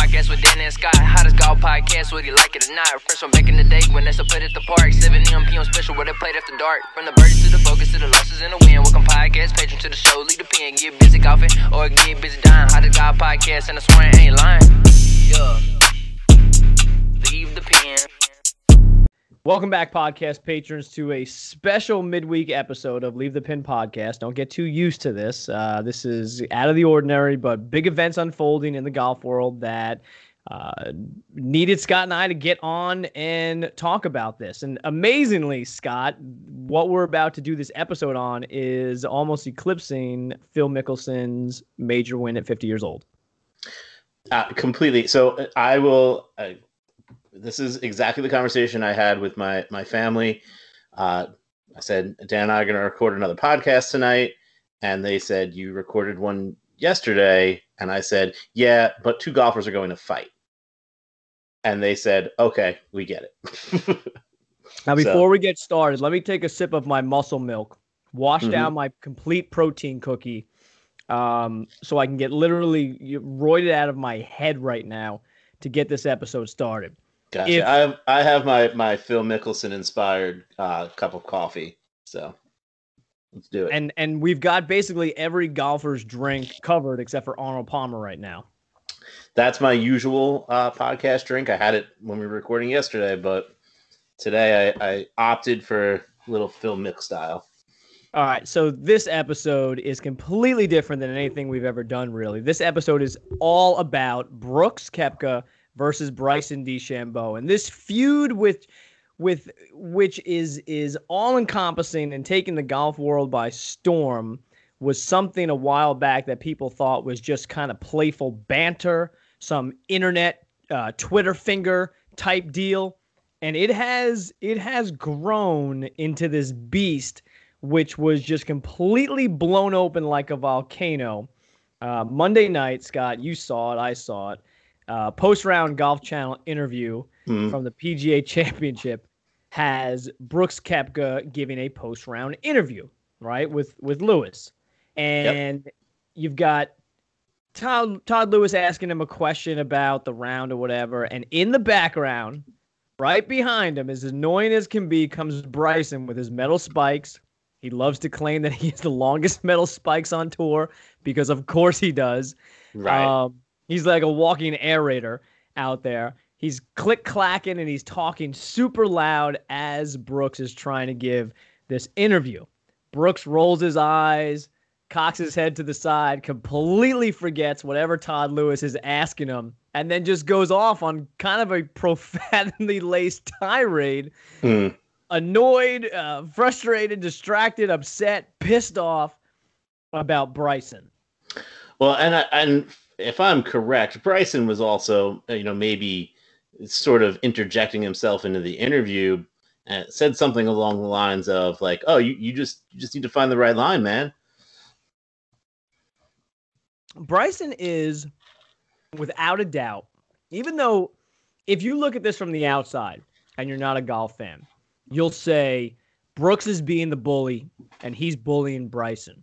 podcast with Dan and Scott. Hottest golf podcast, whether you like it or not. Fresh from back in the day when they still played at the park. 7 a.m. p.m. special where they played after dark. From the birdies to the focus to the losses and the win. Welcome podcast, patron to the show. Lead the pen, get busy golfing or get busy dying. Hottest golf podcast, and I swear I ain't lying. Yeah. Leave the pin. Welcome back, podcast patrons, to a special midweek episode of Leave the Pin podcast. Don't get too used to this. Uh, this is out of the ordinary, but big events unfolding in the golf world that uh, needed Scott and I to get on and talk about this. And amazingly, Scott, what we're about to do this episode on is almost eclipsing Phil Mickelson's major win at 50 years old. Uh, completely. So uh, I will. This is exactly the conversation I had with my my family. Uh, I said Dan and I are going to record another podcast tonight, and they said you recorded one yesterday, and I said yeah, but two golfers are going to fight, and they said okay, we get it. Now, before we get started, let me take a sip of my muscle milk, wash Mhm. down my complete protein cookie, um, so I can get literally roided out of my head right now to get this episode started. Gotcha. if- I have I have my my Phil Mickelson inspired uh, cup of coffee, so let's do it. And and we've got basically every golfer's drink covered except for Arnold Palmer right now. That's my usual uh, podcast drink. I had it when we were recording yesterday, but today I, I opted for a little Phil Mick style. All right, so this episode is completely different than anything we've ever done, really. This episode is all about Brooks Koepka versus Bryson DeChambeau, and this feud with, with which is is all encompassing and taking the golf world by storm was something a while back that people thought was just kind of playful banter, some internet uh, Twitter finger type deal, and it has it has grown into this beast which was just completely blown open like a volcano. Uh, Monday night, Scott, you saw it, I saw it. Uh, Post round Golf Channel interview Hmm. from the PGA Championship has Brooks Koepka giving a post round interview, right, with with Lewis, and you've got Todd Todd Lewis asking him a question about the round or whatever, and in the background, right behind him, as annoying as can be, comes Bryson with his metal spikes. He loves to claim that he has the longest metal spikes on tour because, of course, he does. Right. Um, he's like a walking aerator out there. He's click clacking and he's talking super loud as Brooks is trying to give this interview. Brooks rolls his eyes, cocks his head to the side, completely forgets whatever Todd Lewis is asking him, and then just goes off on kind of a profanity laced tirade Hmm. annoyed, uh, frustrated, distracted, upset, pissed off about Bryson. Well, and I, and if I'm correct, Bryson was also you know maybe sort of interjecting himself into the interview and said something along the lines of like, "Oh, you, you just you just need to find the right line, man." Bryson is, without a doubt, even though if you look at this from the outside and you're not a golf fan, you'll say Brooks is being the bully and he's bullying Bryson.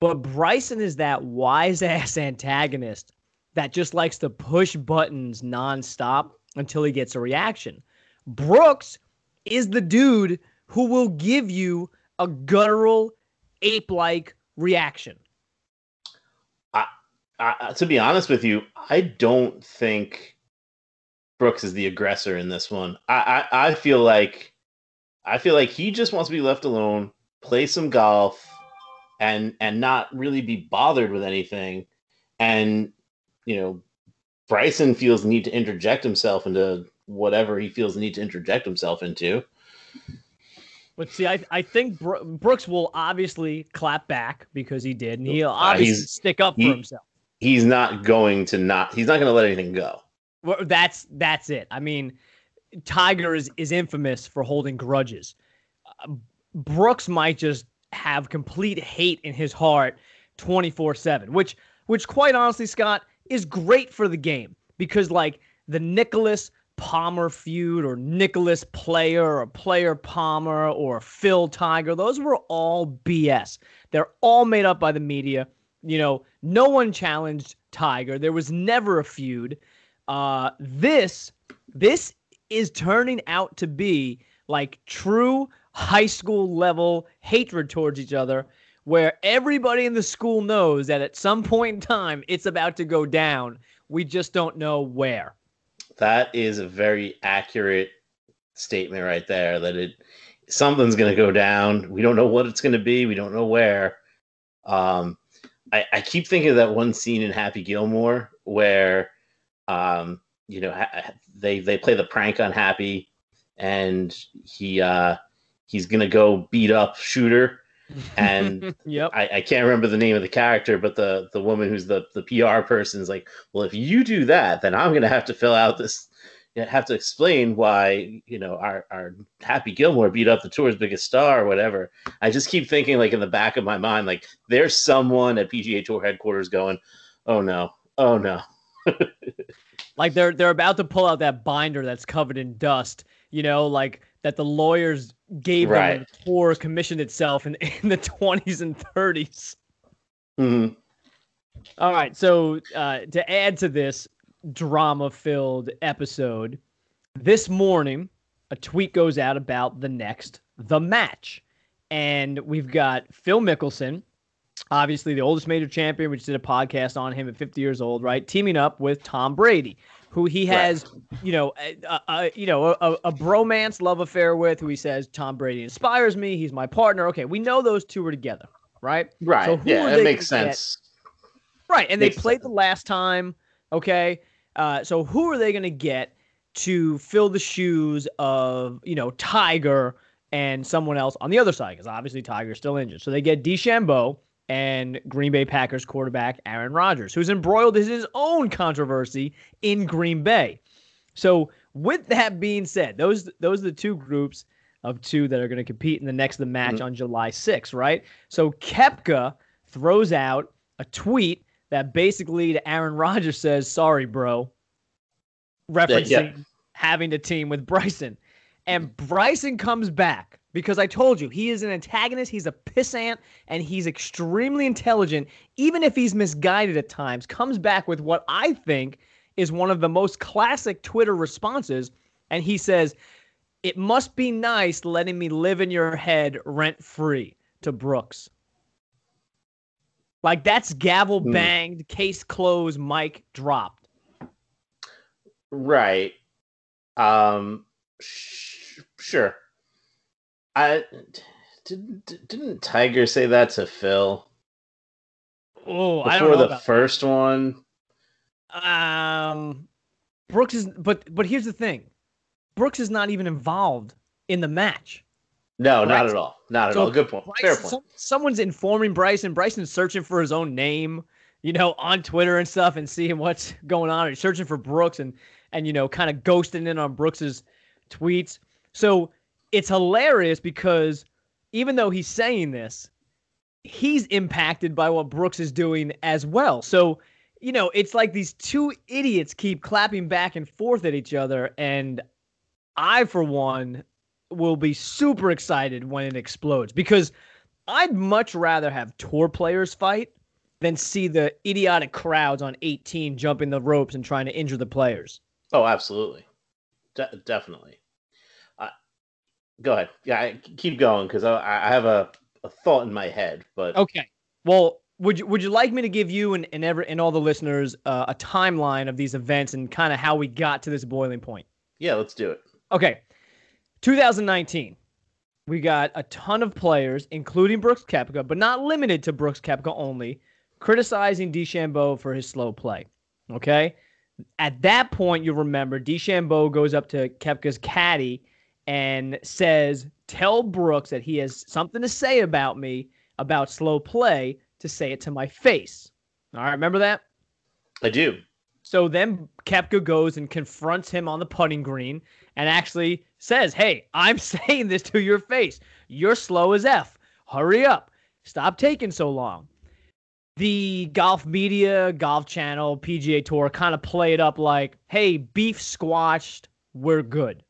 But Bryson is that wise ass antagonist that just likes to push buttons nonstop until he gets a reaction. Brooks is the dude who will give you a guttural, ape like reaction. I, to be honest with you, I don't think Brooks is the aggressor in this one. I, I, I feel like I feel like he just wants to be left alone, play some golf, and and not really be bothered with anything. And you know, Bryson feels the need to interject himself into whatever he feels the need to interject himself into. But see, I I think Bro- Brooks will obviously clap back because he did, and he'll obviously he's- stick up for he- himself. He's not going to not. He's not going to let anything go. Well, That's that's it. I mean, Tiger is is infamous for holding grudges. Uh, Brooks might just have complete hate in his heart 24/7, which which quite honestly, Scott, is great for the game because like the Nicklaus Palmer feud or Nicklaus Player or Player Palmer or Phil Tiger, those were all BS. They're all made up by the media. You know, no one challenged Tiger. There was never a feud. Uh, this this is turning out to be like true high school level hatred towards each other, where everybody in the school knows that at some point in time it's about to go down. We just don't know where. That is a very accurate statement right there. That it something's going to go down. We don't know what it's going to be. We don't know where. Um, I, I keep thinking of that one scene in Happy Gilmore where, um, you know, ha- they they play the prank on Happy, and he uh, he's gonna go beat up Shooter, and yep. I, I can't remember the name of the character, but the the woman who's the the PR person is like, well, if you do that, then I'm gonna have to fill out this, have to explain why you know our our Happy Gilmore beat up the tour's biggest star or whatever. I just keep thinking like in the back of my mind, like there's someone at PGA Tour headquarters going, oh no, oh no. like they're they're about to pull out that binder that's covered in dust, you know, like that the lawyers gave them Right. when the tour commissioned itself in, in the 20s and 30s. Mhm. All right, so uh, to add to this drama-filled episode, this morning a tweet goes out about the next the match, and we've got Phil Mickelson, obviously the oldest major champion. We just did a podcast on him at 50 years old, right? Teaming up with Tom Brady, who he has, you know, a, a, you know a, a bromance love affair with. Who he says Tom Brady inspires me. He's my partner. Okay, we know those two are together, right? Right. So who yeah, that makes gonna get? sense. Right, and they played sense. the last time. Okay, uh, so who are they going to get to fill the shoes of you know Tiger and someone else on the other side? Because obviously Tiger's still injured. So they get DeChambeau and Green Bay Packers quarterback Aaron Rodgers, who's embroiled in his own controversy in Green Bay. So with that being said, those those are the two groups of two that are going to compete in the next the match Mhm. on July 6th, right? So Koepka throws out a tweet that basically to Aaron Rodgers says, "Sorry, bro," referencing yeah. having to team with Bryson. And Bryson comes back because I told you he is an antagonist, he's a pissant, and he's extremely intelligent, even if he's misguided at times. Comes back with what I think is one of the most classic Twitter responses, and he says, "It must be nice letting me live in your head rent free." To Brooks. Like that's gavel Hmm. banged, case closed, mic dropped. Right. Um. Sh- sure. I didn't didn't Tiger say that to Phil Oh, I don't before know the first one? Um, Brooks is, but but here's the thing, Brooks is not even involved in the match. No, not at all. Not at So all. Good point. Fair point. some- someone's informing Bryson. Bryson's searching for his own name, you know, on Twitter and stuff, and seeing what's going on. He's searching for Brooks and and you know, kind of ghosting in on Brooks's tweets. So it's hilarious because even though he's saying this, he's impacted by what Brooks is doing as well. So you know, it's like these two idiots keep clapping back and forth at each other, and I, for one, will be super excited when it explodes because I'd much rather have tour players fight than see the idiotic crowds on 18 jumping the ropes and trying to injure the players. Oh, absolutely. De- definitely. Go ahead. Yeah, I, keep going because I, I have a, a thought in my head, but Okay. Well, would you would you like me to give you and and, every, and all the listeners uh, a timeline of these events and kind of how we got to this boiling point? yeah, let's do it. Okay. 2019. We got a ton of players, including Brooks Koepka, but not limited to Brooks Koepka only, criticizing DeChambeau for his slow play. Okay. At that point, you'll remember DeChambeau goes up to Koepka's caddy and says, Tell Brooks that he has something to say about me about slow play to say it to my face. All right. Remember that? I do. So then Koepka goes and confronts him on the putting green and actually says, Hey, I'm saying this to your face. You're slow as F. Hurry up. Stop taking so long. The golf media, golf channel, PGA Tour kind of play it up like, Hey, beef squashed. We're good.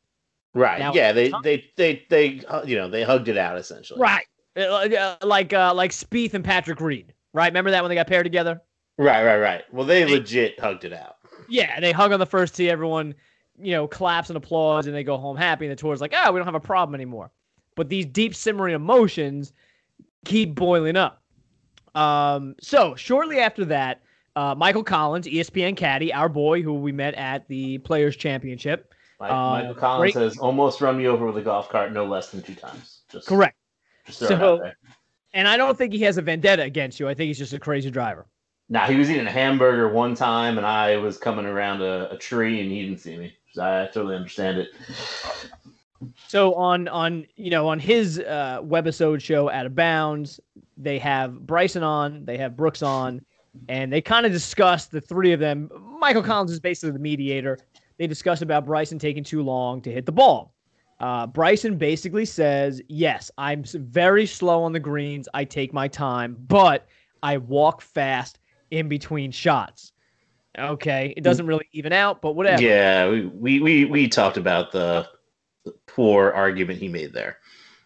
Right. Now- yeah, they, they they they uh, you know they hugged it out essentially. Right. Uh, like uh, like Spieth and Patrick Reed. Right. Remember that when they got paired together? Right. Right. Right. Well, they legit hugged it out. Yeah, they hug on the first tee. Everyone, you know, claps and applauds, and they go home happy. And the tour's like, oh, we don't have a problem anymore. But these deep simmering emotions keep boiling up. Um, so shortly after that, uh, Michael Collins, ESPN caddy, our boy who we met at the Players Championship. Mike, Uh, Michael Collins great- has almost run me over with a golf cart no less than two times. Just, Correct. Just So-. And I don't think he has a vendetta against you. I think he's just a crazy driver. Nah, he was eating a hamburger one time, and I was coming around a, a tree, and he didn't see me. So I totally understand it. So on on you know on his uh, webisode show Out of Bounds, they have Bryson on, they have Brooks on, and they kind of discuss the three of them. Michael Collins is basically the mediator. They discuss about Bryson taking too long to hit the ball. Uh, Bryson basically says, "Yes, I'm very slow on the greens. I take my time, but I walk fast in between shots." Okay, it doesn't really even out, but whatever. Yeah, we, we, we, talked about the poor argument he made there.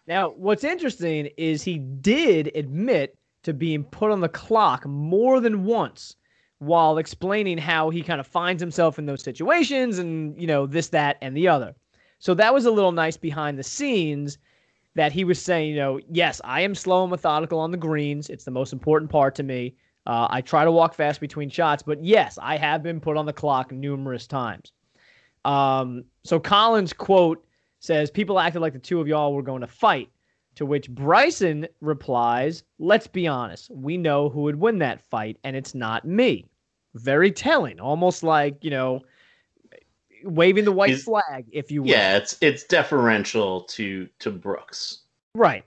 Now, what's interesting is he did admit to being put on the clock more than once while explaining how he kind of finds himself in those situations and, you know, this, that, and the other. So that was a little nice behind the scenes that he was saying, you know, yes, I am slow and methodical on the greens. It's the most important part to me. Uh, I try to walk fast between shots, but yes, I have been put on the clock numerous times. Um, so Collins quote says, "People acted like the two of y'all were going to fight." To which Bryson replies, "Let's be honest. We know who would win that fight, and it's not me." Very telling, almost like you know, waving the white flag, if you will. Yeah, it's it's deferential to to Brooks. Right.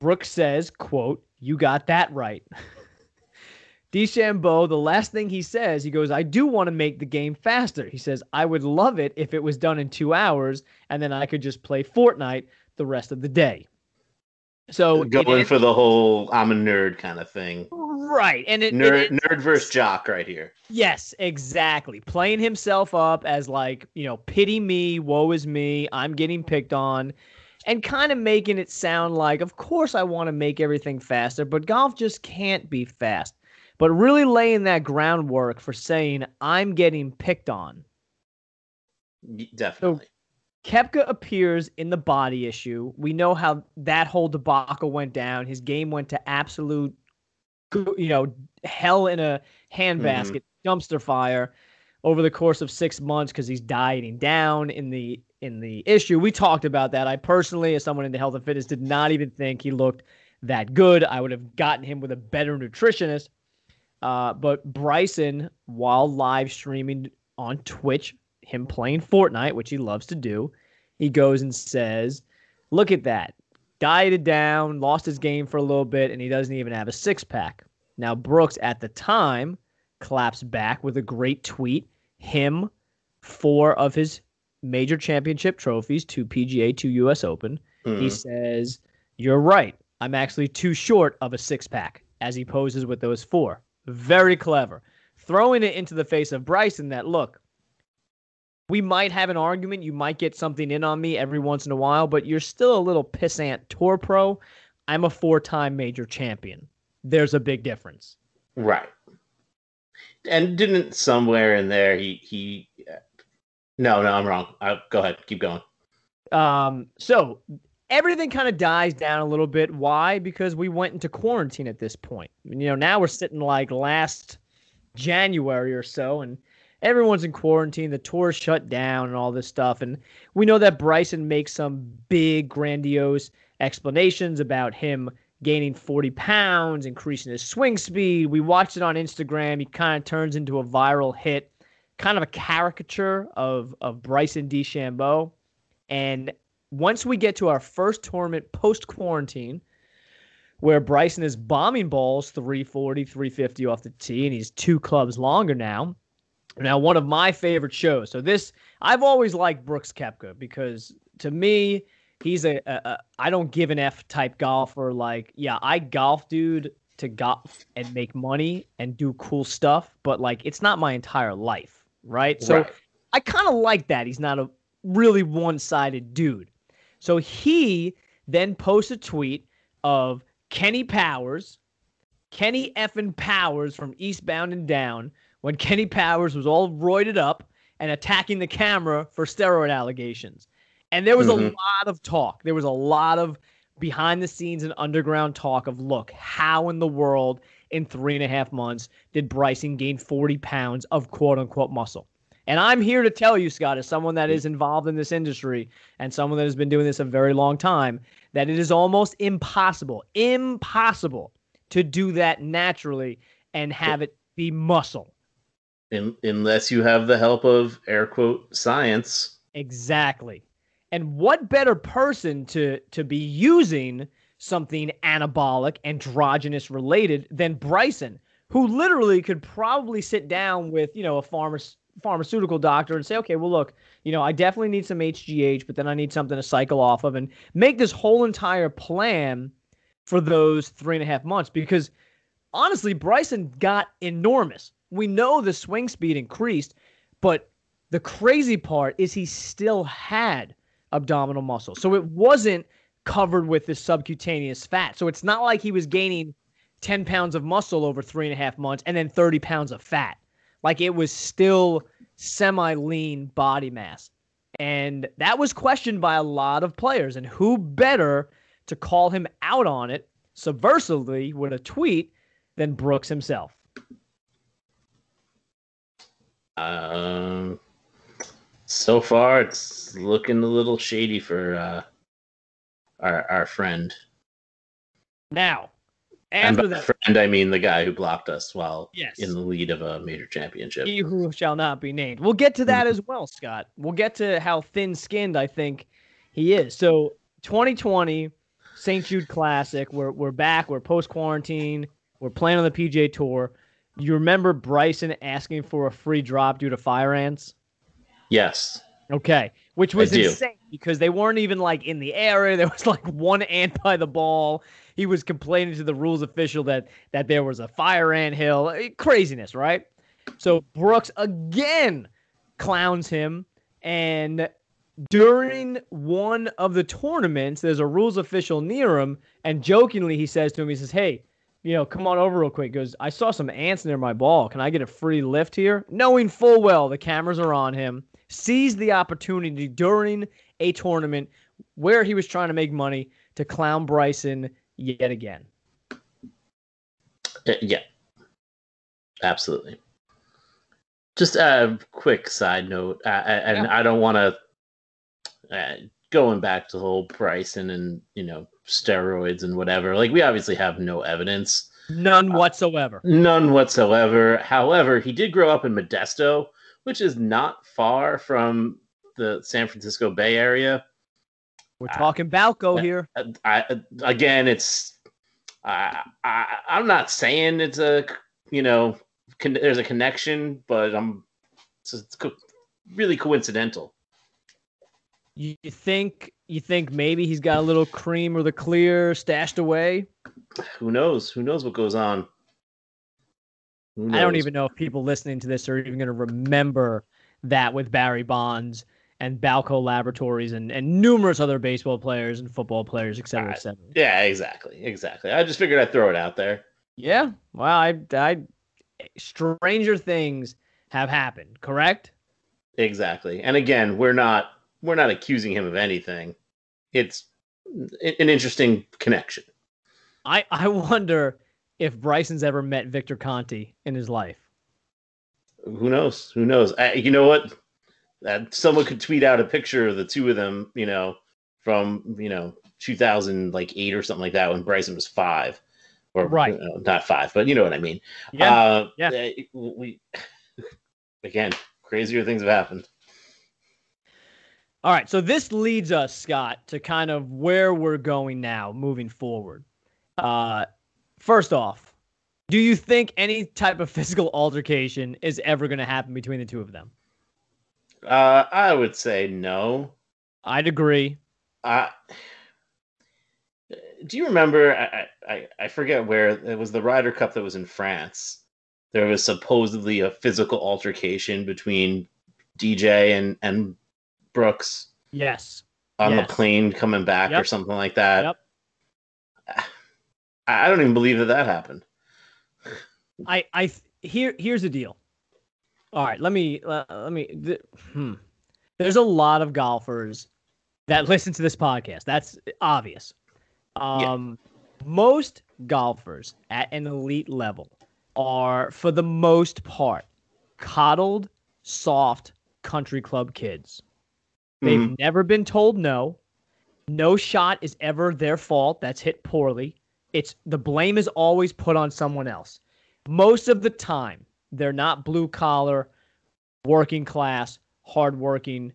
Brooks says, quote, you got that right. DeChambeau, the last thing he says, he goes, I do want to make the game faster. He says, I would love it if it was done in two hours and then I could just play Fortnite the rest of the day. So Going for the whole I'm a nerd kind of thing. Right. And it, it Nerd is- nerd versus jock right here. Yes, exactly. Playing himself up as like, you know, pity me, woe is me, I'm getting picked on, and kind of making it sound like, of course I want to make everything faster, but golf just can't be fast. But really laying that groundwork for saying, I'm getting picked on. Definitely. Koepka appears in the body issue. We know how that whole debacle went down. His game went to absolute, you know, hell in a handbasket, dumpster fire over the course of six months because he's dieting down in the in the issue. We talked about that. I personally, as someone into health and fitness, did not even think he looked that good. I would have gotten him with a better nutritionist. Uh, but Bryson, while live streaming on Twitch, him playing Fortnite, which he loves to do, he goes and says, Look at that. Dieted down, lost his game for a little bit, and he doesn't even have a six pack. Now, Brooks at the time claps back with a great tweet. Him, four of his major championship trophies, two PGA, two US Open. He Mhm. says, You're right. I'm actually too short of a six pack as he poses with those four. Very clever. Throwing it into the face of Bryson that, look, we might have an argument. You might get something in on me every once in a while, but you're still a little pissant tour pro. I'm a four time major champion. There's a big difference. Right. And didn't somewhere in there he he No, no, I'm wrong. I, go ahead. Keep going. Um, so everything kind of dies down a little bit. Why? Because we went into quarantine at this point. You know, now we're sitting like last January or so, and everyone's in quarantine. The tour's shut down and all this stuff. And we know that Bryson makes some big, grandiose explanations about him gaining 40 pounds, increasing his swing speed. We watched it on Instagram. He kind of turns into a viral hit, kind of a caricature of, of Bryson DeChambeau. And once we get to our first tournament post quarantine, where Bryson is bombing balls 340, 350 off the tee, and he's two clubs longer now. Now, one of my favorite shows. So, this, I've always liked Brooks Koepka because to me, he's a, a, a I don't give an F type golfer. Like, yeah, I golf, dude, to golf and make money and do cool stuff, but like, it's not my entire life, right? So, Right. I kind of like that. He's not a really one sided dude. So he then posts a tweet of Kenny Powers, Kenny effing Powers from Eastbound and Down, when Kenny Powers was all roided up and attacking the camera for steroid allegations. And there was Mhm. a lot of talk. There was a lot of behind the scenes and underground talk of look, how in the world in three and a half months did Bryson gain 40 pounds of quote unquote muscle? And I'm here to tell you, Scott, as someone that is involved in this industry and someone that has been doing this a very long time, that it is almost impossible, impossible to do that naturally and have it be muscle. In, unless you have the help of air quote science. Exactly. And what better person to to be using something anabolic, androgynous related than Bryson, who literally could probably sit down with, you know, a pharma, pharmaceutical doctor and say, okay, well, look, you know, I definitely need some HGH, but then I need something to cycle off of and make this whole entire plan for those three and a half months. Because honestly, Bryson got enormous. We know the swing speed increased, but the crazy part is he still had abdominal muscle. So it wasn't covered with this subcutaneous fat. So it's not like he was gaining 10 pounds of muscle over three and a half months and then 30 pounds of fat. Like it was still semi lean body mass. And that was questioned by a lot of players. And who better to call him out on it subversively with a tweet than Brooks himself? Um, so far, it's looking a little shady for uh, our our friend. Now, And after by that, friend, I mean the guy who blocked us while yes. in the lead of a major championship. He who shall not be named. We'll get to that as well, Scott. We'll get to how thin skinned I think he is. So 2020 St. Jude Classic. We're we're back. We're post quarantine. We're playing on the PGA Tour. You remember Bryson asking for a free drop due to fire ants? Yes. Okay, which was insane because they weren't even like in the area. There was like one ant by the ball. He was complaining to the rules official that that there was a fire ant hill. Eh, Craziness, right? So Brooks again clowns him, and during one of the tournaments, there's a rules official near him, and jokingly he says to him, he says, "Hey." You know, come on over real quick. Goes, I saw some ants near my ball. Can I get a free lift here? Knowing full well the cameras are on him seized the opportunity during a tournament where he was trying to make money to clown Bryson yet again. Uh, yeah. Absolutely. Just a quick side note, uh, and Yeah. I don't want to uh, going back to the whole Bryson and you know steroids and whatever. Like we obviously have no evidence, None whatsoever. none whatsoever. However, he did grow up in Modesto, which is not far from the San Francisco Bay Area. We're talking Balco here. Uh, I, uh, again, it's I, I I'm not saying it's a you know con- there's a connection, but I'm it's, it's co- really coincidental. You think you think maybe he's got a little cream or the clear stashed away? Who knows? Who knows what goes on? I don't even know if people listening to this are even going to remember that with Barry Bonds and Balco Laboratories and, and numerous other baseball players and football players, et cetera, et cetera. Yeah, exactly, exactly. I just figured I'd throw it out there. Yeah. Well, I, I, stranger things have happened, correct? Exactly. And again, we're not we're not accusing him of anything. It's an interesting connection. I, I wonder if Bryson's ever met Victor Conte in his life. Who knows? Who knows? I, you know what? That someone could tweet out a picture of the two of them, you know, from you know 2000 like eight or something like that when Bryson was five, or Right. uh, not five, but you know what I mean. Yeah. Uh, yeah. We again, crazier things have happened. All right. So this leads us, Scott, to kind of where we're going now moving forward. Uh, first off, do you think any type of physical altercation is ever going to happen between the two of them? Uh, I would say no. I'd agree. Uh, do you remember? I, I I forget where it was the Ryder Cup that was in France. There was supposedly a physical altercation between DJ and and Brooks Yes. on Yes. the plane coming back or something like that. Yep. I, I don't even believe that that happened. I I here here's the deal. All right, let me uh, let me. Th- hmm. There's a lot of golfers that listen to this podcast. That's obvious. Um, most golfers at an elite level are, for the most part, coddled, soft country club kids. They've Mhm. never been told no. No shot is ever their fault. That's hit poorly. It's the blame is always put on someone else. Most of the time, they're not blue collar, working class, hardworking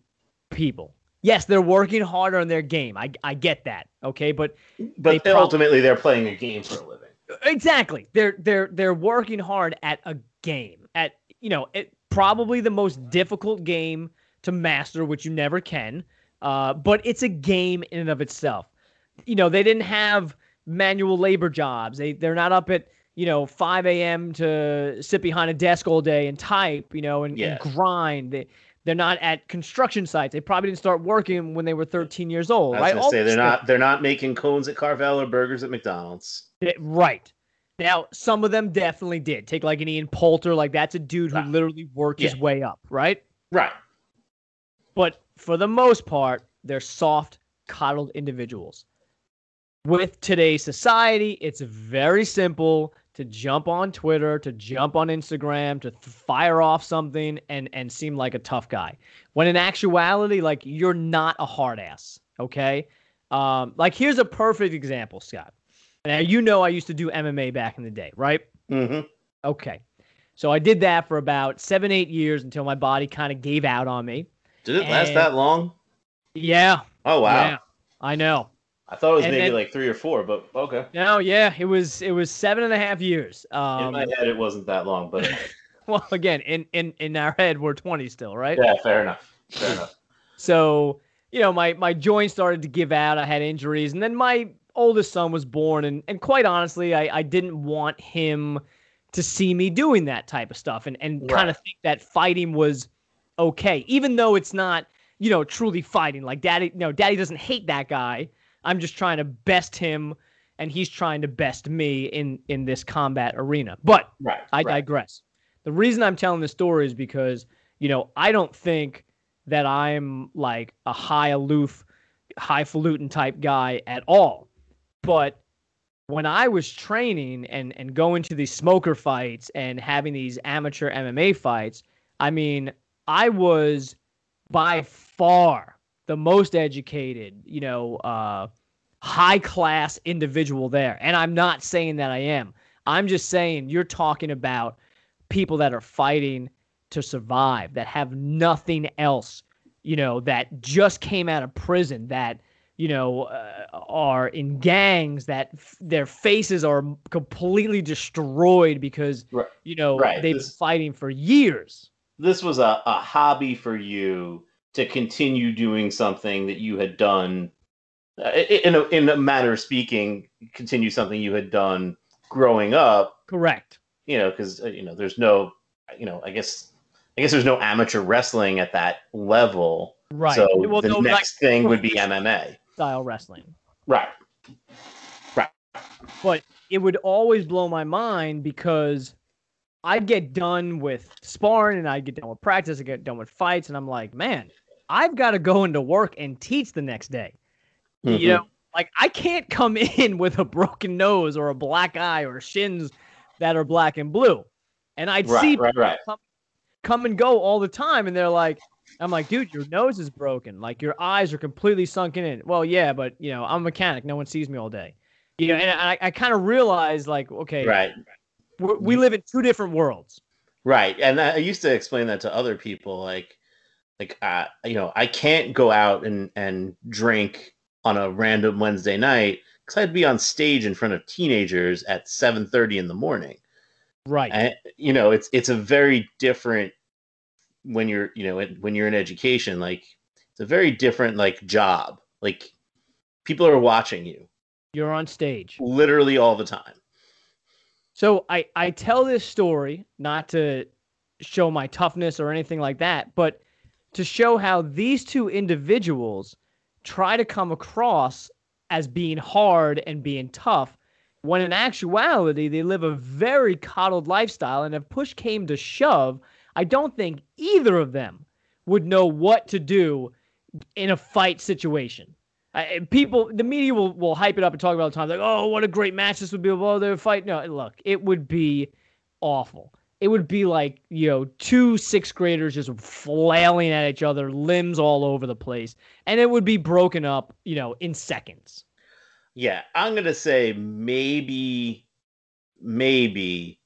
people. Yes, they're working harder on their game. I I get that. Okay, but But They prob- ultimately, they're playing a game for a living. Exactly. They're they're they're working hard at a game. At you know, it probably the most difficult game to master, which you never can. Uh, but it's a game in and of itself. You know, they didn't have manual labor jobs. They they're not up at you know 5 a.m. to sit behind a desk all day and type. You know, and, Yeah. and grind. They, they're not at construction sites. They probably didn't start working when they were 13 years old. I was right? All say they're not they're not making cones at Carvel or burgers at McDonald's. Yeah, right. Now, some of them definitely did. Take like an Ian Poulter, like that's a dude who Ah, literally worked his way up, right? Right. But for the most part, they're soft, coddled individuals. With today's society, it's very simple to jump on Twitter, to jump on Instagram, to th- fire off something and and seem like a tough guy. When in actuality, like you're not a hard ass, okay? Um, like here's a perfect example, Scott. Now you know I used to do MMA back in the day, right? hmm Okay. So I did that for about seven, eight years until my body kind of gave out on me. Did it last that long? Yeah. Oh wow. Yeah. I know. I thought it was And maybe then- like three or four, but okay. No, yeah, it was it was seven and a half years. In Um, my head, it wasn't that long, but well, again, in in in our head, we're twenty still, right? yeah, fair enough. Fair enough. So you know, my my joints started to give out. I had injuries, and then my oldest son was born, and and quite honestly, I I didn't want him to see me doing that type of stuff, and and kind of think that fighting was okay, even though it's not you know truly fighting. Like daddy, no, daddy doesn't hate that guy. I'm just trying to best him, and he's trying to best me in in this combat arena. But Right. I right. digress. The reason I'm telling this story is because, you know, I don't think that I'm like a high aloof, highfalutin type guy at all. But when I was training and and going to these smoker fights and having these amateur MMA fights, I mean, I was by far the most educated, you know, uh, high class individual there. And I'm not saying that I am. I'm just saying you're talking about people that are fighting to survive, that have nothing else, you know, that just came out of prison, that, you know, uh, are in gangs, that f- their faces are completely destroyed because, Right. you know, Right. they've This- been fighting for years. This was a, a hobby for you to continue doing something that you had done. uh, In a, in a manner of speaking, continue something you had done growing up. Correct. You know, because you know, there's no, you know, I guess, I guess there's no amateur wrestling at that level. Right. So well, the no, like next thing would be MMA. style wrestling. Right. Right. but it would always blow my mind because I'd get done with sparring and I'd get done with practice, I'd get done with fights, and I'm like, man, I've got to go into work and teach the next day. Mhm. You know, like I can't come in with a broken nose or a black eye or shins that are black and blue. And I'd Right, see right, right. come and go all the time. And they're like, I'm like, dude, your nose is broken. Like your eyes are completely sunken in. Well, yeah, but you know, I'm a mechanic. No one sees me all day. You know, and I, I kind of realized like, okay, Right. We're, we live in two different worlds. Right. And I used to explain that to other people like like uh, you know, I can't go out and and drink on a random Wednesday night cuz I'd be on stage in front of teenagers at 7:30 in the morning. Right. And you know, it's it's a very different when you're, you know, when you're in education like it's a very different like job. Like people are watching you You're on stage. literally all the time. So I, I tell this story not to show my toughness or anything like that, but to show how these two individuals try to come across as being hard and being tough when in actuality they live a very coddled lifestyle and if push came to shove I don't think either of them would know what to do in a fight situation. I, people, the media will, will hype it up and talk about it all the time, like, oh, what a great match this would be. Oh, they're fight. No, look, it would be awful. It would be like, you know, two sixth graders just flailing at each other, limbs all over the place. And it would be broken up, you know, in seconds. Yeah, I'm going to say maybe, maybe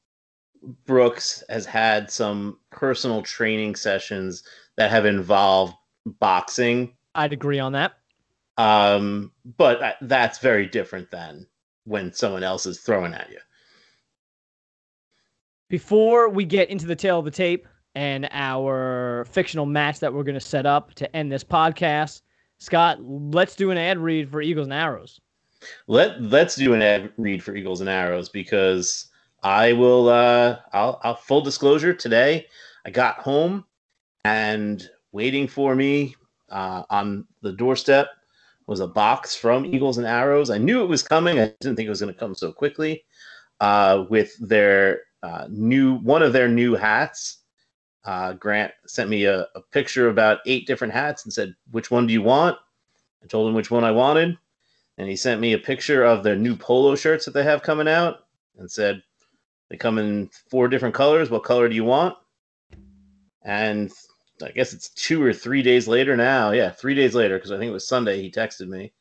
Brooks has had some personal training sessions that have involved boxing. I'd agree on that. Um, but that's very different than when someone else is throwing at you. Before we get into the tale of the tape and our fictional match that we're going to set up to end this podcast, Scott, let's do an ad read for Eagles and Arrows. Let Let's do an ad read for Eagles and Arrows because I will. Uh, I'll, I'll full disclosure today. I got home and waiting for me uh, on the doorstep was a box from Eagles and Arrows. I knew it was coming. I didn't think it was going to come so quickly. Uh, with their uh, new one of their new hats. Uh, Grant sent me a, a, picture about eight different hats and said, "Which one do you want?" I told him which one I wanted, and he sent me a picture of their new polo shirts that they have coming out and said, "They come in four different colors. What color do you want?" And I guess it's two or three days later now. Yeah, three days later because I think it was Sunday. He texted me.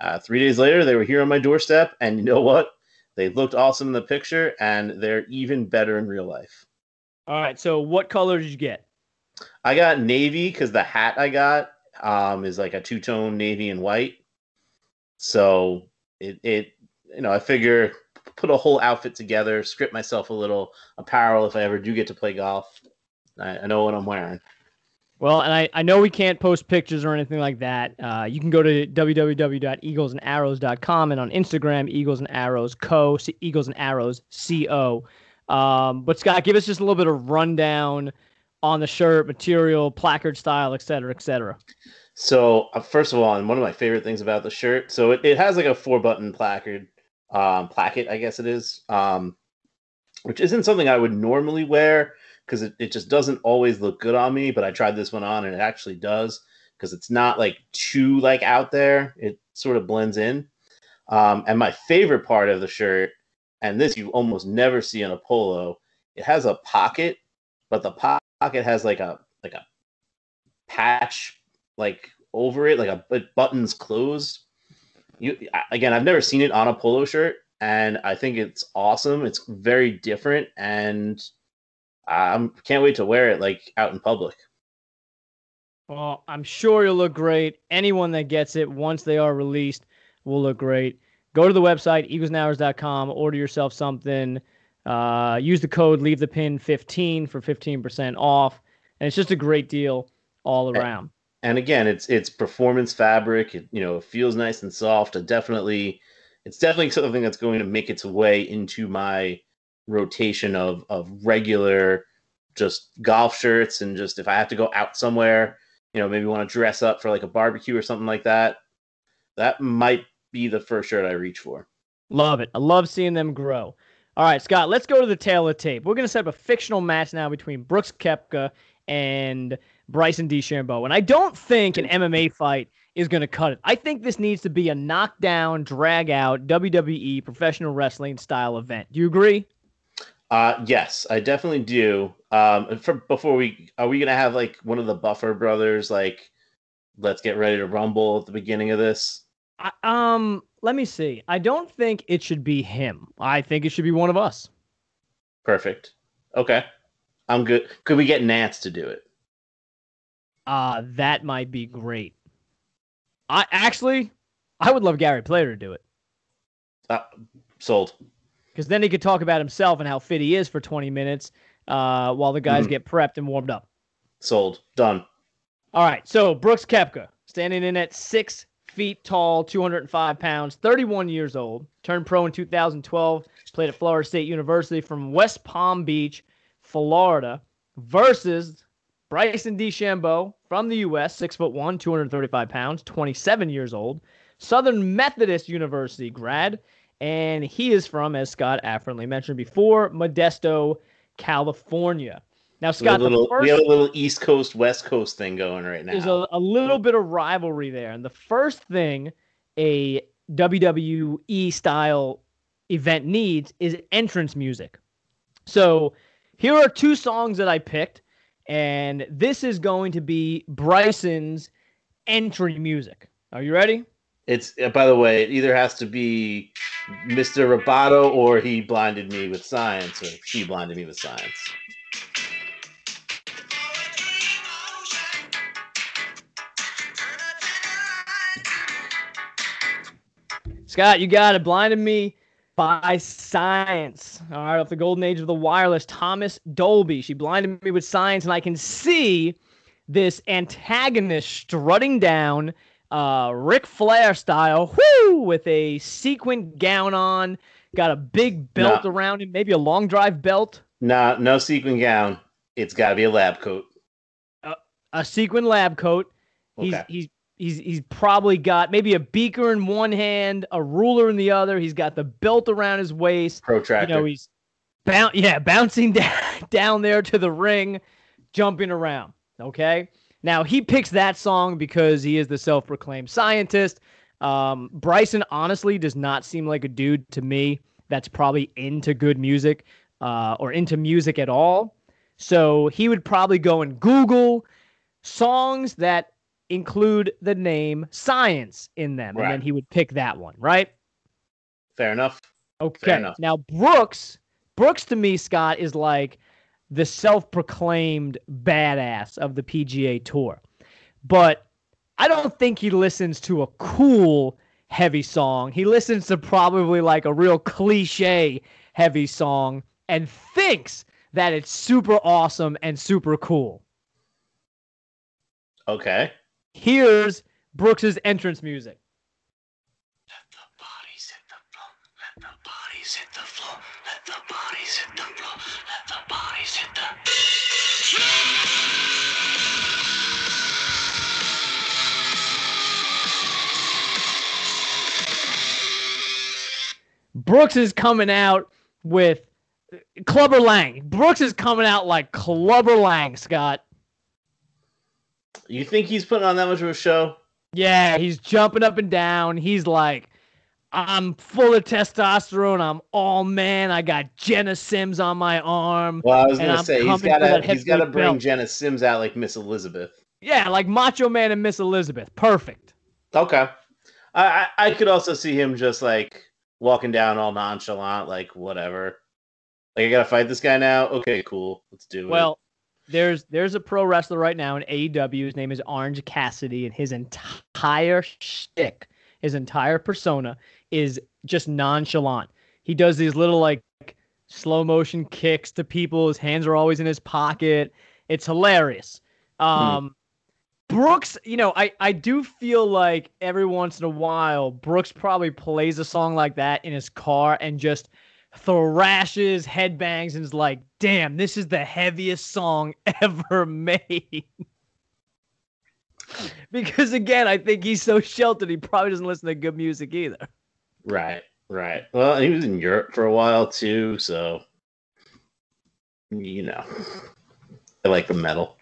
Uh, three days later, they were here on my doorstep, and you know what? They looked awesome in the picture, and they're even better in real life. All right. So, what color did you get? I got navy because the hat I got um, is like a two tone navy and white. So it it you know I figure put a whole outfit together, script myself a little apparel if I ever do get to play golf. I, I know what I'm wearing. Well, and I, I know we can't post pictures or anything like that. Uh, you can go to www.eaglesandarrows.com and on Instagram, Eagles and Arrows Co. Eagles and Arrows Co. Um, but Scott, give us just a little bit of rundown on the shirt, material, placard style, et cetera, et cetera. So, uh, first of all, and one of my favorite things about the shirt, so it, it has like a four button placard, um, placket, I guess it is, um, which isn't something I would normally wear because it, it just doesn't always look good on me. But I tried this one on and it actually does because it's not like too like out there. It sort of blends in. Um, and my favorite part of the shirt, and this you almost never see on a polo, it has a pocket, but the pocket has like a like a patch like over it, like a it buttons closed. You again, I've never seen it on a polo shirt, and I think it's awesome. It's very different, and I can't wait to wear it like out in public. Well, I'm sure you'll look great. Anyone that gets it once they are released will look great. Go to the website eaglesandarrows.com, order yourself something. Uh, use the code leave the pin 15 for 15% off, and it's just a great deal all around. And again, it's it's performance fabric. It, you know, it feels nice and soft. It definitely, it's definitely something that's going to make its way into my rotation of of regular just golf shirts and just if I have to go out somewhere, you know, maybe want to dress up for like a barbecue or something like that, that might be the first shirt I reach for. Love it. I love seeing them grow. All right, Scott, let's go to the tale of tape. We're going to set up a fictional match now between Brooks Koepka and Bryson DeChambeau. And I don't think an MMA fight is going to cut it. I think this needs to be a knockdown, drag out WWE professional wrestling style event. Do you agree? Uh, yes, I definitely do. Um, for before we are we gonna have like one of the Buffer brothers like let's get ready to rumble at the beginning of this? I, um, let me see. I don't think it should be him. I think it should be one of us. Perfect. Okay, I'm good. Could we get Nantz to do it? Uh, that might be great. I actually, I would love Gary Player to do it. Uh, sold because then he could talk about himself and how fit he is for 20 minutes uh, while the guys mm-hmm. get prepped and warmed up. Sold. Done. All right. So Brooks Koepka standing in at six feet tall, 205 pounds, 31 years old. Turned pro in 2012. Played at Florida State University from West Palm Beach, Florida, versus Bryson DeChambeau from the U.S., six foot one, 235 pounds, 27 years old. Southern Methodist University grad and he is from, as Scott affluently mentioned before, Modesto, California. Now, Scott, little, we have a little East Coast West Coast thing going right now. there's a, a little bit of rivalry there. And the first thing a WWE style event needs is entrance music. So here are two songs that I picked, and this is going to be Bryson's entry music. Are you ready? It's uh, by the way, it either has to be Mr. Roboto or he blinded me with science, or she blinded me with science. Scott, you got it. Blinded me by science. All right, off the golden age of the wireless, Thomas Dolby. She blinded me with science, and I can see this antagonist strutting down, uh, Ric Flair style, whoo, with a sequin gown on, got a big belt No. around him, maybe a long drive belt, No, no sequin gown. It's got to be a lab coat. a sequin lab coat. He's Okay. he's he's he's probably got maybe a beaker in one hand, a ruler in the other. He's got the belt around his waist. Protractor. You know, he's boun- yeah, bouncing down down there to the ring, jumping around. Okay. Now he picks that song because he is the self-proclaimed scientist. Um, Bryson honestly does not seem like a dude to me that's probably into good music uh, or into music at all. So he would probably go and Google songs that include the name science in them, and then he would pick that one, right? Fair enough. Okay. enough. Now Brooks, Brooks to me, Scott is like the self-proclaimed badass of the PGA Tour, but I don't think he listens to a cool heavy song. He listens to probably like a real cliche heavy song and thinks that it's super awesome and super cool. Okay. Here's Brooks's entrance music. Brooks is coming out with Clubber Lang. Brooks is coming out like Clubber Lang, Scott. You think he's putting on that much of a show? Yeah, he's jumping up and down. He's like, I'm full of testosterone. I'm all man. I got Jenna Sims on my arm. Well, I was gonna say he's gotta he's gotta bring belt. Jenna Sims out like Miss Elizabeth. Yeah, like Macho Man and Miss Elizabeth. Perfect. Okay. I, I I could also see him just like walking down all nonchalant, like whatever. Like I gotta fight this guy now. Okay, cool. Let's do it. Well, there's there's a pro wrestler right now in AEW. His name is Orange Cassidy, and his entire shtick, his entire persona is just nonchalant. He does these little like slow motion kicks to people. His hands are always in his pocket. It's hilarious. Um, Brooks, you know, I I do feel like every once in a while Brooks probably plays a song like that in his car and just thrashes, headbangs, and is like, damn, this is the heaviest song ever made. because again, I think he's so sheltered, he probably doesn't listen to good music either. right, right. Well, he was in Europe for a while too, so you know, I like the metal.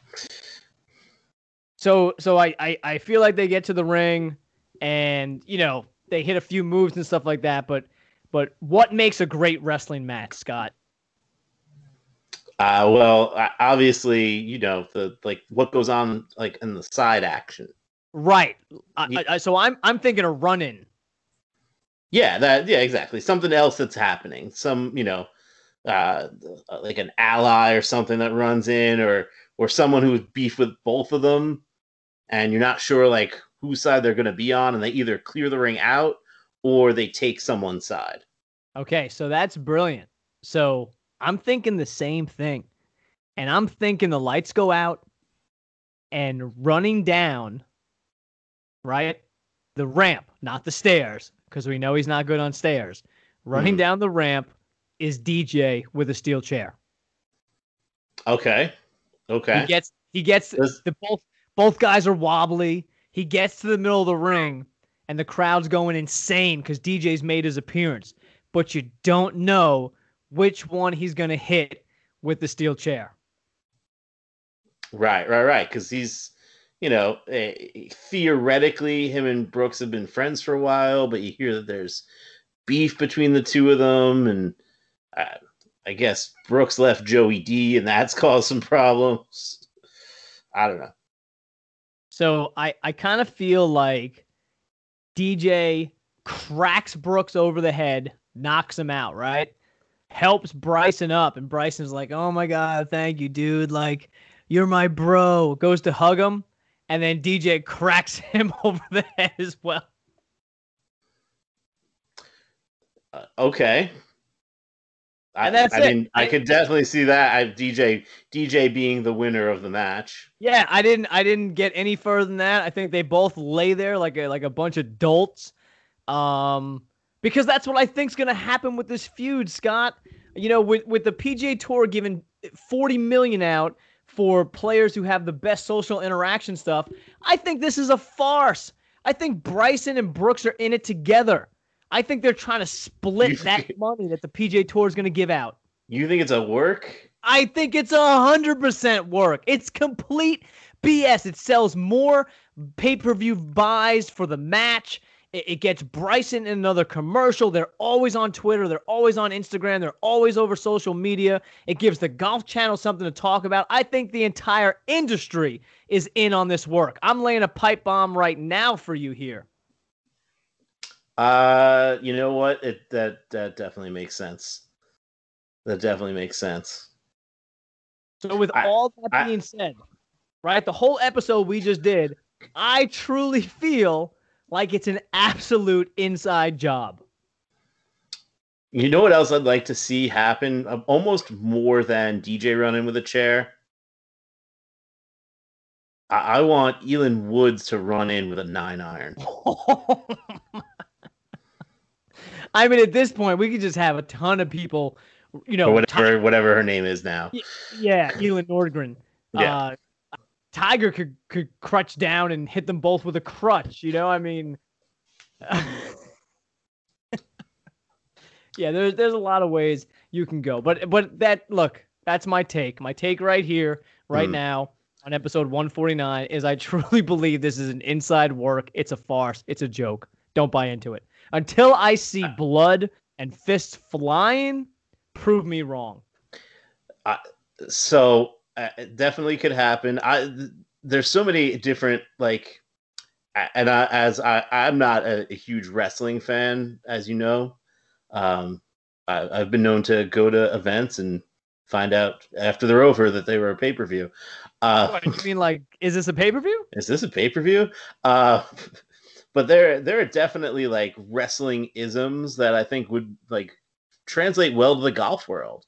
So so I, I I feel like they get to the ring and you know, they hit a few moves and stuff like that, but but what makes a great wrestling match, Scott? Uh, well, obviously, you know the like what goes on like in the side action. Right. I, I- so I'm I'm thinking a run in. Yeah, that yeah, exactly. Something else that's happening. Some, you know, uh like an ally or something that runs in or or someone who's beef with both of them and you're not sure like whose side they're going to be on and they either clear the ring out or they take someone's side. Okay, so that's brilliant. So I'm thinking the same thing. And I'm thinking the lights go out and running down, right? The ramp, not the stairs, because we know he's not good on stairs. Running Mhm. down the ramp is DJ with a steel chair. Okay. Okay. He gets he gets Does- the both both guys are wobbly. He gets to the middle of the ring and the crowd's going insane because DJ's made his appearance. But you don't know which one he's gonna hit with the steel chair. Right, right, right. Because he's, you know, eh, theoretically, him and Brooks have been friends for a while, but you hear that there's beef between the two of them, and I, I guess Brooks left Joey D, and that's caused some problems. I don't know. So I, I kind of feel like DJ cracks Brooks over the head, knocks him out, right? Helps Bryson up, and Bryson's like, "Oh my god, thank you, dude! Like, you're my bro." Goes to hug him, and then DJ cracks him over the head as well. Uh, okay. I, And that's I it. mean, I could definitely see that. I, DJ DJ being the winner of the match. Yeah, I didn't I didn't get any further than that. I think they both lay there like a like a bunch of dolts. Um because that's what I think's going to happen with this feud, Scott. You know, with with the PGA Tour giving 40 million out for players who have the best social interaction stuff, I think this is a farce. I think Bryson and Brooks are in it together. I think they're trying to split that money that the PGA Tour is going to give out. You think it's a work? I think it's a hundred percent work. It's complete BS. It sells more pay-per-view buys for the match. It, it gets Bryson in another commercial. They're always on Twitter. They're always on Instagram. They're always over social media. It gives the Golf Channel something to talk about. I think the entire industry is in on this work. I'm laying a pipe bomb right now for you here. Uh, you know what? It that that definitely makes sense. That definitely makes sense. So with I- all that I- being said, right, the whole episode we just did, I truly feel like it's an absolute inside job. You know what else I'd like to see happen? Uh, Almost more than DJ running with a chair. I, I want Elin Woods to run in with a nine iron. I mean, at this point, we could just have a ton of people, you know, or whatever whatever her name is now. Yeah, Elin Nordgren. Yeah. Uh, Tiger could could crutch down and hit them both with a crutch. You know, I mean, yeah, there's there's a lot of ways you can go, but but that look, that's my take. My take right here, right Hmm. now on episode 149 is I truly believe this is an inside work. It's a farce. It's a joke. Don't buy into it until I see Uh. blood and fists flying. Prove me wrong. so uh, it definitely could happen. I th- there's so many different like, and I, as I I'm not a, a huge wrestling fan, as you know. Um, I, I've been known to go to events and find out after they're over that they were a pay per view. Uh, What, you mean like, is this a pay per view? is this a pay per view? Uh, but there there are definitely like wrestling isms that I think would like translate well to the golf world.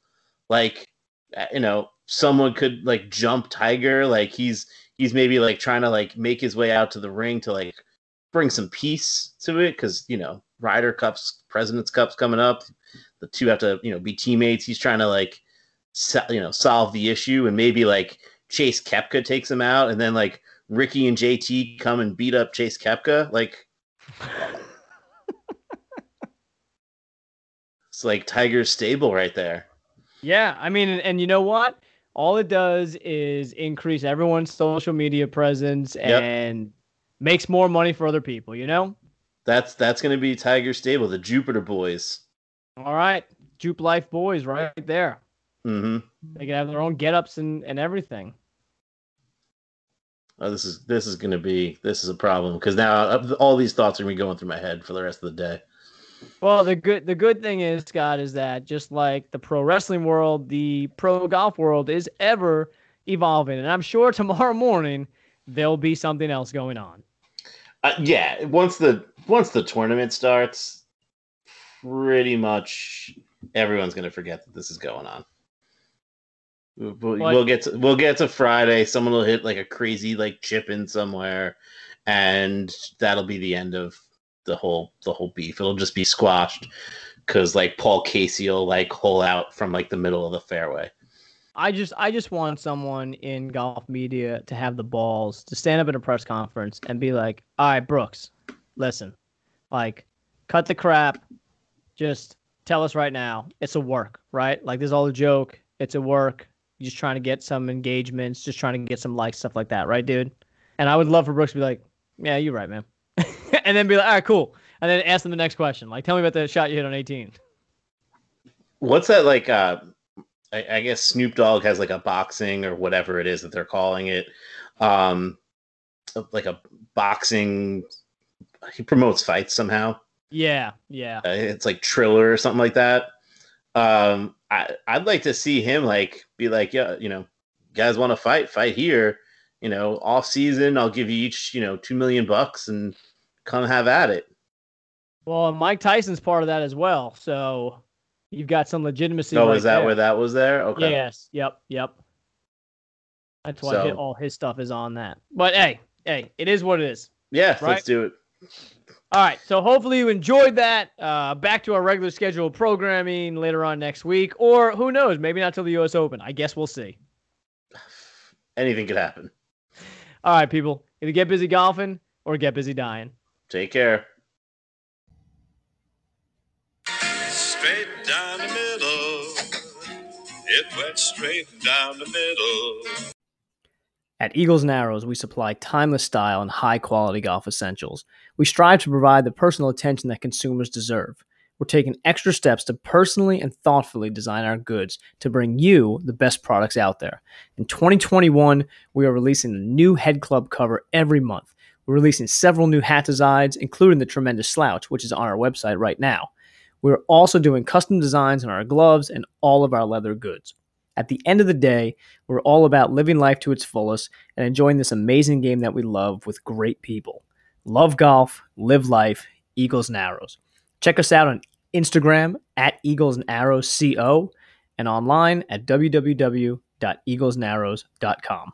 Like uh, you know, someone could like jump Tiger, like he's he's maybe like trying to like make his way out to the ring to like bring some peace to it because you know Ryder Cups, President's Cups coming up. The two have to you know be teammates. He's trying to like so, you know solve the issue and maybe like Chase Koepka takes him out and then like Ricky and JT come and beat up Chase Koepka. Like it's like Tiger's stable right there. Yeah, I mean, and, and you know what? All it does is increase everyone's social media presence and makes more money for other people. You know? That's that's gonna be Tiger's stable, the Jupiter Boys. All right, Jupe Life boys, right there. hmm They can have their own get-ups and and everything. Oh, this is this is gonna be this is a problem because now uh, all these thoughts are gonna be going through my head for the rest of the day. Well, the good the good thing is, Scott, is that just like the pro wrestling world, the pro golf world is ever evolving, and I'm sure tomorrow morning there'll be something else going on. Uh, yeah, once the once the tournament starts, pretty much everyone's gonna forget that this is going on. We'll, we'll- we'll get to, we'll get to Friday. Someone will hit like a crazy like chip in somewhere, and that'll be the end of the whole the whole beef. It'll just be squashed because like Paul Casey will like hole out from like the middle of the fairway. I just I just want someone in golf media to have the balls to stand up at a press conference and be like, "All right, Brooks, listen, like, cut the crap. Just tell us right now, it's a work, right? Like, this is all a joke. It's a work. Just trying to get some engagements, just trying to get some likes, stuff like that, right, dude? And I would love for Brooks to be like, "Yeah, you're right, man," and then be like, "All right, cool," and then ask them the next question, like, "Tell me about the shot you hit on 18." What's that like? Uh, I, I guess Snoop Dogg has like a boxing or whatever it is that they're calling it. Um, like a boxing. He promotes fights somehow. Yeah, yeah. Uh, it's like Triller or something like that. Um, I I'd like to see him like be like, yeah, you know, guys want to fight, fight here. You know, off season, I'll give you each, you know, two million bucks and come have at it. Well, Mike Tyson's part of that as well, so you've got some legitimacy. Oh, right is that there. where that was there? Okay. Yes. Yep. Yep. That's why So- all his stuff is on that. But hey, hey, it is what it is. Yeah, Right. let's do it. All right. So hopefully you enjoyed that. Uh, back to our regular scheduled programming later on next week, or who knows? Maybe not till the U.S. Open. I guess we'll see. Anything could happen. All right, people. Either get busy golfing or get busy dying. Take care. Straight down the middle. It went straight down the middle. At Eagles and Arrows, we supply timeless style and high quality golf essentials. We strive to provide the personal attention that consumers deserve. We're taking extra steps to personally and thoughtfully design our goods to bring you the best products out there. In 2021, we are releasing a new head club cover every month. We're releasing several new hat designs, including the tremendous slouch, which is on our website right now. We're also doing custom designs on our gloves and all of our leather goods. At the end of the day, we're all about living life to its fullest and enjoying this amazing game that we love with great people. Love golf, live life, Eagles and Arrows. Check us out on Instagram at Eagles and Arrows CO and online at www.eaglesandarrows.com.